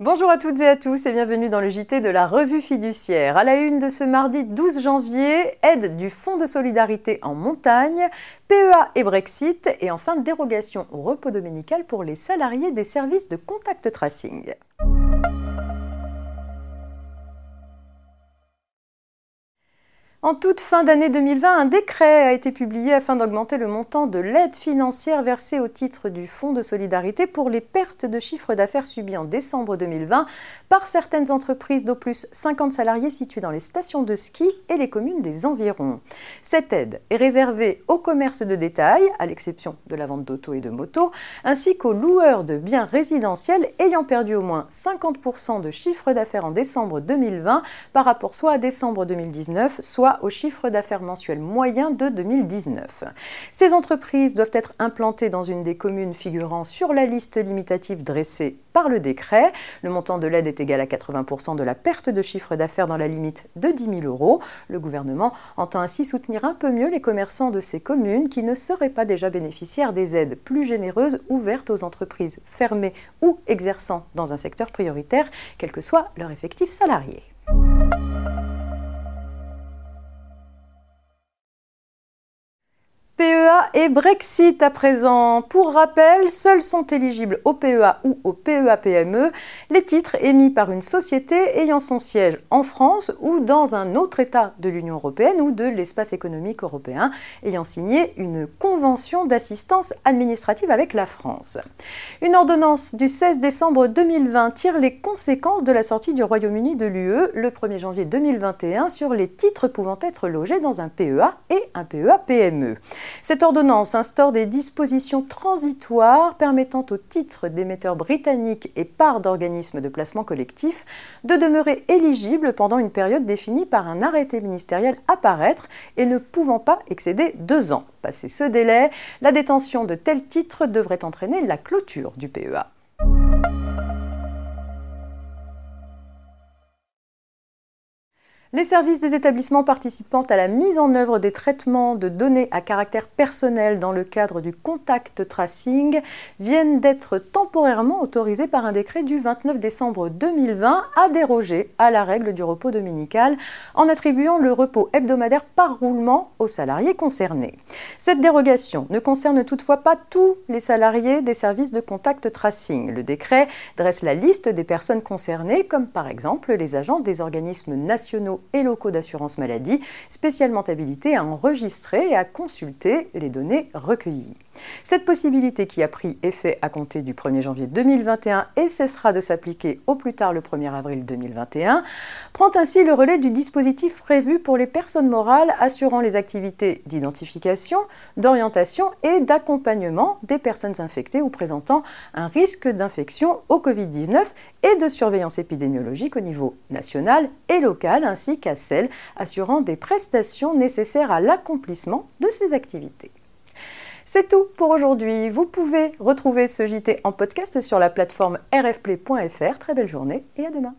Bonjour à toutes et à tous et bienvenue dans le JT de la revue fiduciaire. À la une de ce mardi 12 janvier, aide du Fonds de solidarité en montagne, PEA et Brexit et enfin dérogation au repos dominical pour les salariés des services de contact tracing. En toute fin d'année 2020, un décret a été publié afin d'augmenter le montant de l'aide financière versée au titre du Fonds de solidarité pour les pertes de chiffre d'affaires subies en décembre 2020 par certaines entreprises d'au plus 50 salariés situées dans les stations de ski et les communes des environs. Cette aide est réservée aux commerces de détail, à l'exception de la vente d'auto et de motos, ainsi qu'aux loueurs de biens résidentiels ayant perdu au moins 50% de chiffre d'affaires en décembre 2020 par rapport soit à décembre 2019, soit au chiffre d'affaires mensuel moyen de 2019. Ces entreprises doivent être implantées dans une des communes figurant sur la liste limitative dressée par le décret. Le montant de l'aide est égal à 80% de la perte de chiffre d'affaires dans la limite de 10 000 euros. Le gouvernement entend ainsi soutenir un peu mieux les commerçants de ces communes qui ne seraient pas déjà bénéficiaires des aides plus généreuses ouvertes aux entreprises fermées ou exerçant dans un secteur prioritaire, quel que soit leur effectif salarié. Et Brexit à présent. Pour rappel, seuls sont éligibles au PEA ou au PEA-PME les titres émis par une société ayant son siège en France ou dans un autre État de l'Union européenne ou de l'espace économique européen ayant signé une convention d'assistance administrative avec la France. Une ordonnance du 16 décembre 2020 tire les conséquences de la sortie du Royaume-Uni de l'UE le 1er janvier 2021 sur les titres pouvant être logés dans un PEA et un PEA-PME. Cette ordonnance instaure des dispositions transitoires permettant aux titres d'émetteurs britanniques et parts d'organismes de placement collectif de demeurer éligibles pendant une période définie par un arrêté ministériel à paraître et ne pouvant pas excéder deux ans. Passé ce délai, la détention de tels titres devrait entraîner la clôture du PEA. Les services des établissements participant à la mise en œuvre des traitements de données à caractère personnel dans le cadre du contact tracing viennent d'être temporairement autorisés par un décret du 29 décembre 2020 à déroger à la règle du repos dominical en attribuant le repos hebdomadaire par roulement aux salariés concernés. Cette dérogation ne concerne toutefois pas tous les salariés des services de contact tracing. Le décret dresse la liste des personnes concernées comme par exemple les agents des organismes et locaux d'assurance maladie, spécialement habilités à enregistrer et à consulter les données recueillies. Cette possibilité qui a pris effet à compter du 1er janvier 2021 et cessera de s'appliquer au plus tard le 1er avril 2021 prend ainsi le relais du dispositif prévu pour les personnes morales assurant les activités d'identification, d'orientation et d'accompagnement des personnes infectées ou présentant un risque d'infection au Covid-19 et de surveillance épidémiologique au niveau national et local ainsi qu'à celles assurant des prestations nécessaires à l'accomplissement de ces activités. C'est tout pour aujourd'hui. Vous pouvez retrouver ce JT en podcast sur la plateforme rfplay.fr. Très belle journée et à demain.